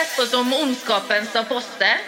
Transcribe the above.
sett på som ondskapens apostel.